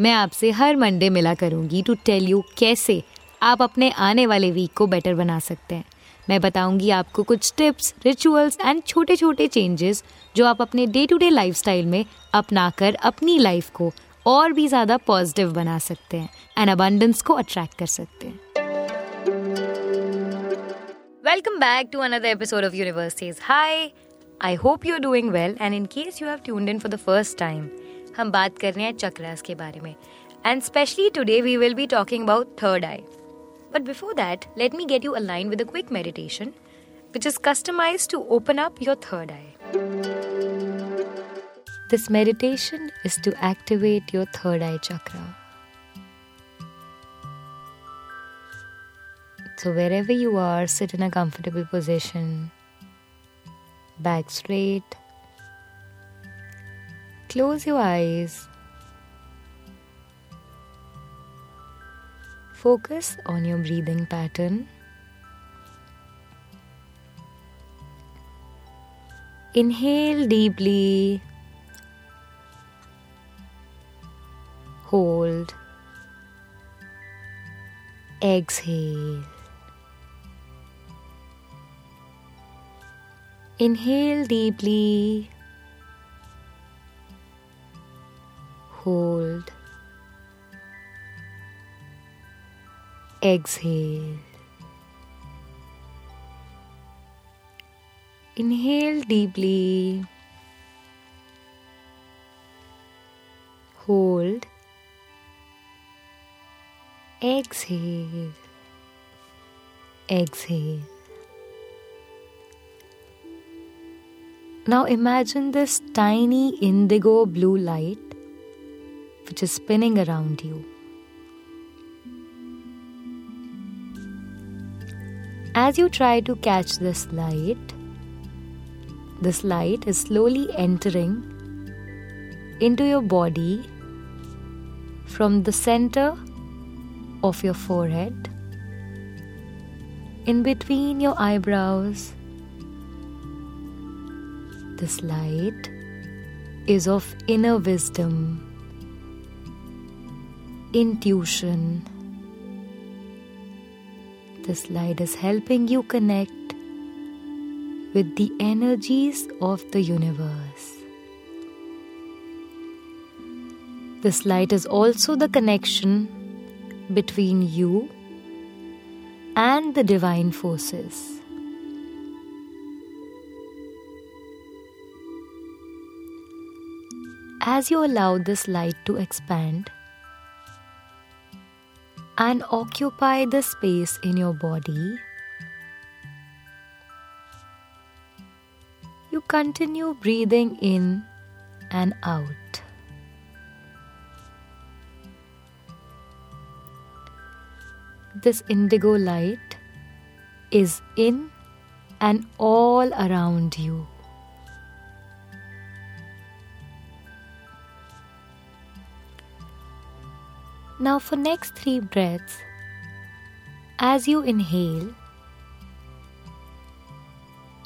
मैं आपसे हर मंडे मिला करूँगी टू टेल यू कैसे आप अपने आने वाले वीक को बेटर बना सकते हैं। मैं बताऊँगी आपको कुछ टिप्स रिचुअल्स एंड छोटे छोटे चेंजेस जो आप अपने डे टू डे लाइफ में अपनाकर अपनी लाइफ को और भी ज़्यादा पॉजिटिव बना सकते हैं एंड अबंडेंस को अट्रैक्ट कर सकते हैं। Welcome back to another episode of universe says hi I hope you are doing well and in case you have tuned in for the first time हम बात कर रहे हैं चक्रास के बारे में and specially today we will be talking about third eye but before that let me get you align with a quick meditation which is customized to open up your third eye. This meditation is to activate your third eye chakra. So, wherever you are, sit in a comfortable position, back straight. Close your eyes. Focus on your breathing pattern. Inhale deeply. Hold. Exhale. Inhale deeply. Hold. Exhale. Inhale deeply. Hold. Exhale. Exhale. Now imagine this tiny indigo blue light which is spinning around you. As you try to catch this light, this light is slowly entering into your body from the center of your forehead, in between your eyebrows. This light is of inner wisdom, intuition. This light is helping you connect with the energies of the universe. This light is also the connection between you and the divine forces. As you allow this light to expand and occupy the space in your body, you continue breathing in and out. This indigo light is in and all around you. Now for next 3 breaths as you inhale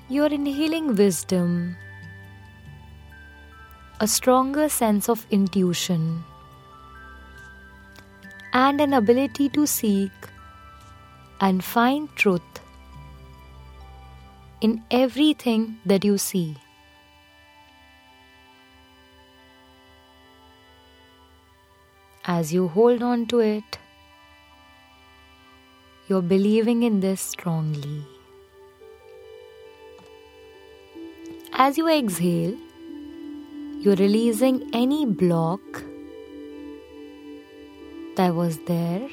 you're inhaling wisdom, a stronger sense of intuition, and an ability to seek and find truth in everything that you see. As you hold on to it, you're believing in this strongly. As you exhale, you're releasing any block that was there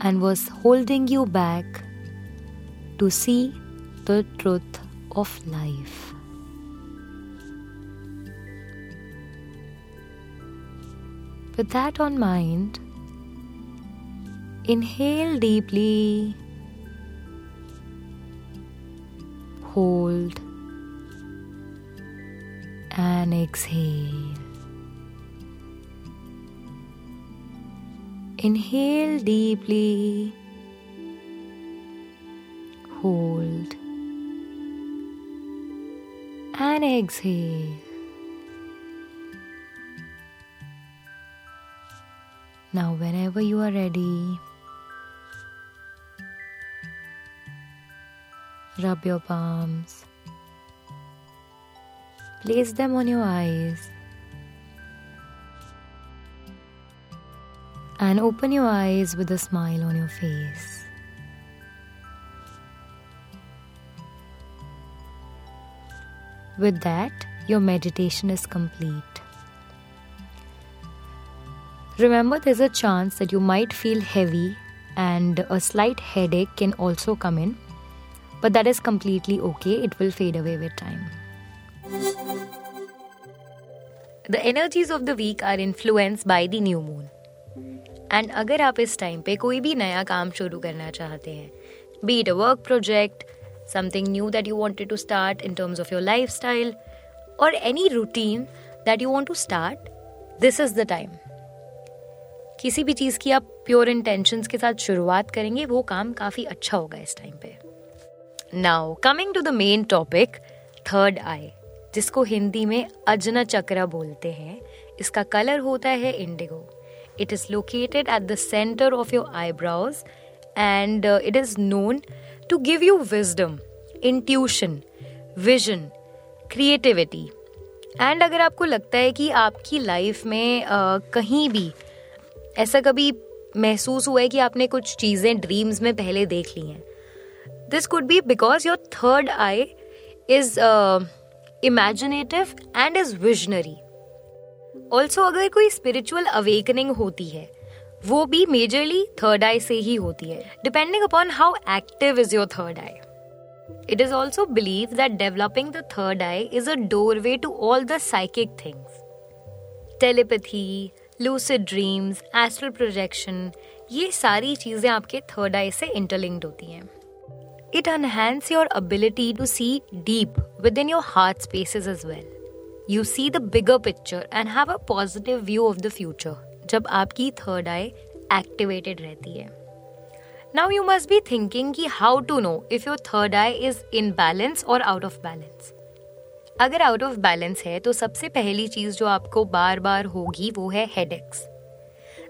and was holding you back to see the truth of life. With that on mind, inhale deeply, hold, and exhale. Inhale deeply, hold, and exhale. Now, whenever you are ready, rub your palms, place them on your eyes, and open your eyes with a smile on your face. With that, your meditation is complete. Remember, there's a chance that you might feel heavy and a slight headache can also come in, but that is completely okay. It will fade away with time. The energies of the week are influenced by the new moon. And अगर आप इस time पे कोई भी नया काम शुरू करना चाहते हैं B it a work project something knew that you wanted to start in terms of your life style और any routine that you want to start this is the time किसी भी चीज़ की आप प्योर इंटेंशंस के साथ शुरुआत करेंगे वो काम काफ़ी अच्छा होगा इस टाइम पे। Now coming to the main topic third eye जिसको हिंदी में अजना चक्र बोलते हैं इसका कलर होता है indigo it is located at the centre of your eyebrows and it is known to give you wisdom intuition vision creativity and अगर आपको लगता है कि आपकी लाइफ में uh, कहीं भी ऐसा कभी महसूस हुआ है कि आपने कुछ चीज़ें ड्रीम्स में पहले देख ली हैं? This could be because your third eye is imaginative and is visionary also अगर कोई स्पिरिचुअल अवेकनिंग होती है वो भी मेजरली थर्ड आई से ही होती है depending upon how active is your third eye It is also believed that developing the third eye is a doorway to all the psychic things. Telepathy, lucid dreams astral projection ये सारी चीज़ें आपके third आई से interlinked होती हैं। It enhance your ability to see deep within your heart spaces as well you see the bigger picture and have a positive view of the future जब आपकी third eye activated रहती है। Now you must be thinking कि how to know if your third eye is in balance और out of balance अगर out of balance है तो सबसे पहली चीज़ जो आपको बार बार होगी, वो है headaches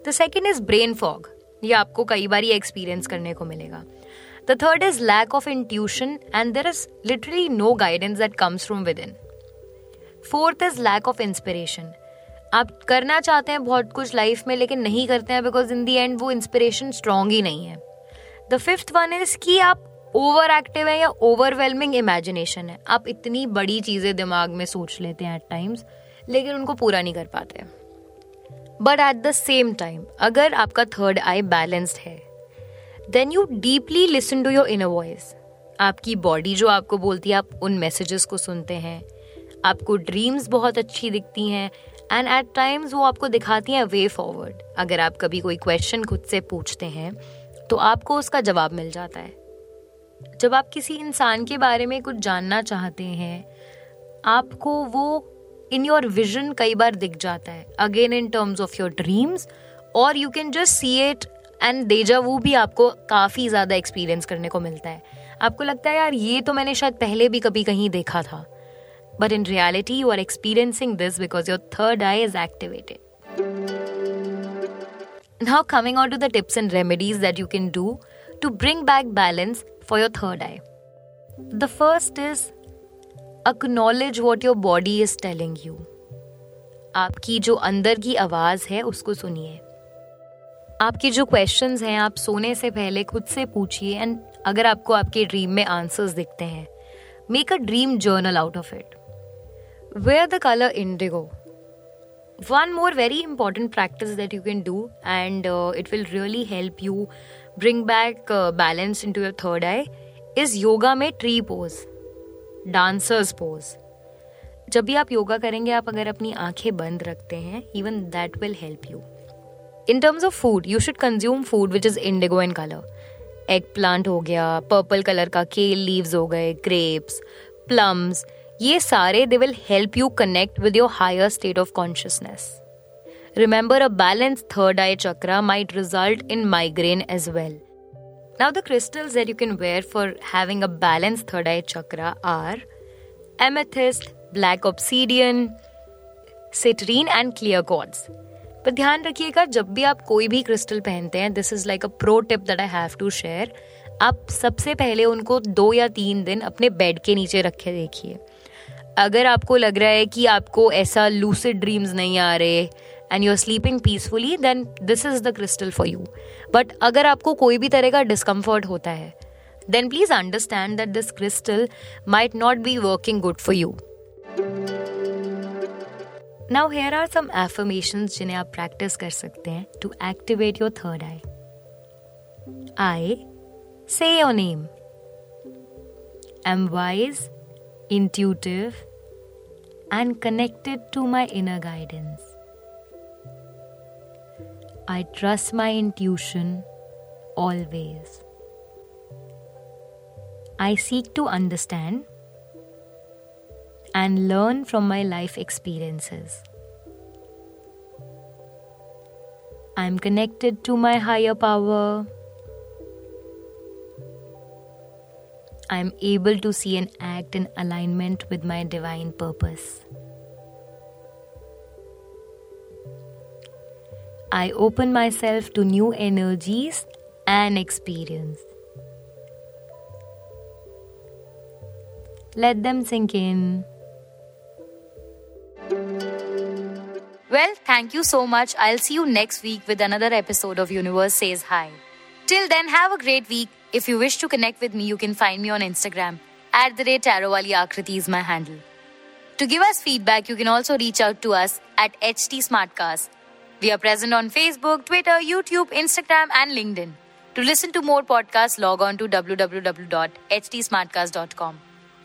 the second is brain fog ये आपको कई बार एक्सपीरियंस करने को मिलेगा. The third is lack of intuition and there is literally no guidance that comes from within fourth is lack of inspiration आप करना चाहते हैं बहुत कुछ लाइफ में, लेकिन नहीं करते हैं बिकॉज़ इन दी एंड वो इंस्पिरेशन स्ट्रांग ही नहीं है. द फिफ्थ वन इज़ कि आप ओवर एक्टिव है या ओवरवेलमिंग इमेजिनेशन है? आप इतनी बड़ी चीज़ें दिमाग में सोच लेते हैं एट टाइम्स लेकिन उनको पूरा नहीं कर पाते। But at the same time अगर आपका थर्ड आई बैलेंस्ड है then you deeply listen to your inner voice आपकी बॉडी जो आपको बोलती है, आप उन मैसेजेस को सुनते हैं। आपको ड्रीम्स बहुत अच्छी दिखती हैं एंड एट टाइम्स वो आपको दिखाती हैं वे फॉरवर्ड अगर आप कभी कोई क्वेश्चन खुद से पूछते हैं तो आपको उसका जवाब मिल जाता है। जब आप किसी इंसान के बारे में कुछ जानना चाहते हैं आपको वो इन योर विजन कई बार दिख जाता है। Again in terms of your dreams और you can just see it and deja vu भी आपको काफ़ी ज़्यादा एक्सपीरियंस करने को मिलता है। आपको लगता है यार ये तो मैंने शायद पहले भी कभी कहीं देखा था। But in reality you are experiencing this because your third eye is activated Now, coming on to the tips and remedies that you can do to bring back balance for your third eye. The first is, acknowledge what your body is telling you. आपकी जो अंदर की आवाज़ है, उसको सुनिए आपके जो क्वेश्चन हैं, आप सोने से पहले खुद से पूछिए एंड अगर आपको आपके ड्रीम में आंसर्स दिखते हैं make a dream journal out of it where the colour in indigo one more very important practice that you can do and it will really help you bring back balance into your third eye is yoga में tree pose dancers pose जब भी आप योगा करेंगे, आप अगर अपनी आँखें बंद रखते हैं even that will help you in terms of food you should consume food which is indigo indigo colour eggplant हो गया पर्पल कलर का केल लीव्स हो गए ग्रेप्स प्लम्स ये सारे they will help you connect with your higher state of consciousness Remember, a balanced third eye chakra might result in migraine as well. Now, the crystals that you can wear for having a balanced third eye chakra are amethyst, black obsidian, citrine, and clear quartz. पर ध्यान रखिएगा जब भी आप कोई भी crystal पहनते हैं this is like a pro tip that I have to share आप सबसे पहले उनको दो या तीन दिन अपने बेड के नीचे रखे देखिए अगर आपको लग रहा है कि आपको ऐसा लूसिड ड्रीम्स नहीं आ रहे and you are sleeping peacefully then this is the crystal for you but अगर आपको कोई भी तरह का डिस्कम्फर्ट होता है then please understand that this crystal might not be working good for you now here are some affirmations जिन्हें आप प्रैक्टिस कर सकते हैं to activate your third eye I say your name M wise intuitive, and connected to my inner guidance. I trust my intuition always. I seek to understand and learn from my life experiences. I am connected to my higher power. I am able to see and act in alignment with my divine purpose. I open myself to new energies and experience. Let them sink in. Well, thank you so much. I'll see you next week with another episode of Universe Says Hi. Till then, have a great week. If you wish to connect with me, you can find me on Instagram. At the rate Aakriti is my handle. To give us feedback, you can also reach out to us at HT Smartcast. We are present on Facebook, Twitter, YouTube, Instagram, and LinkedIn. To listen to more podcasts, log on to www.htsmartcast.com.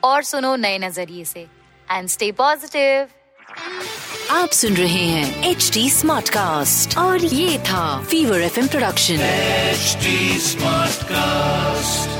और सुनो नए नज़रिए से and stay positive आप सुन रहे हैं H D smart cast और ये था Fever F production HD Smartcast.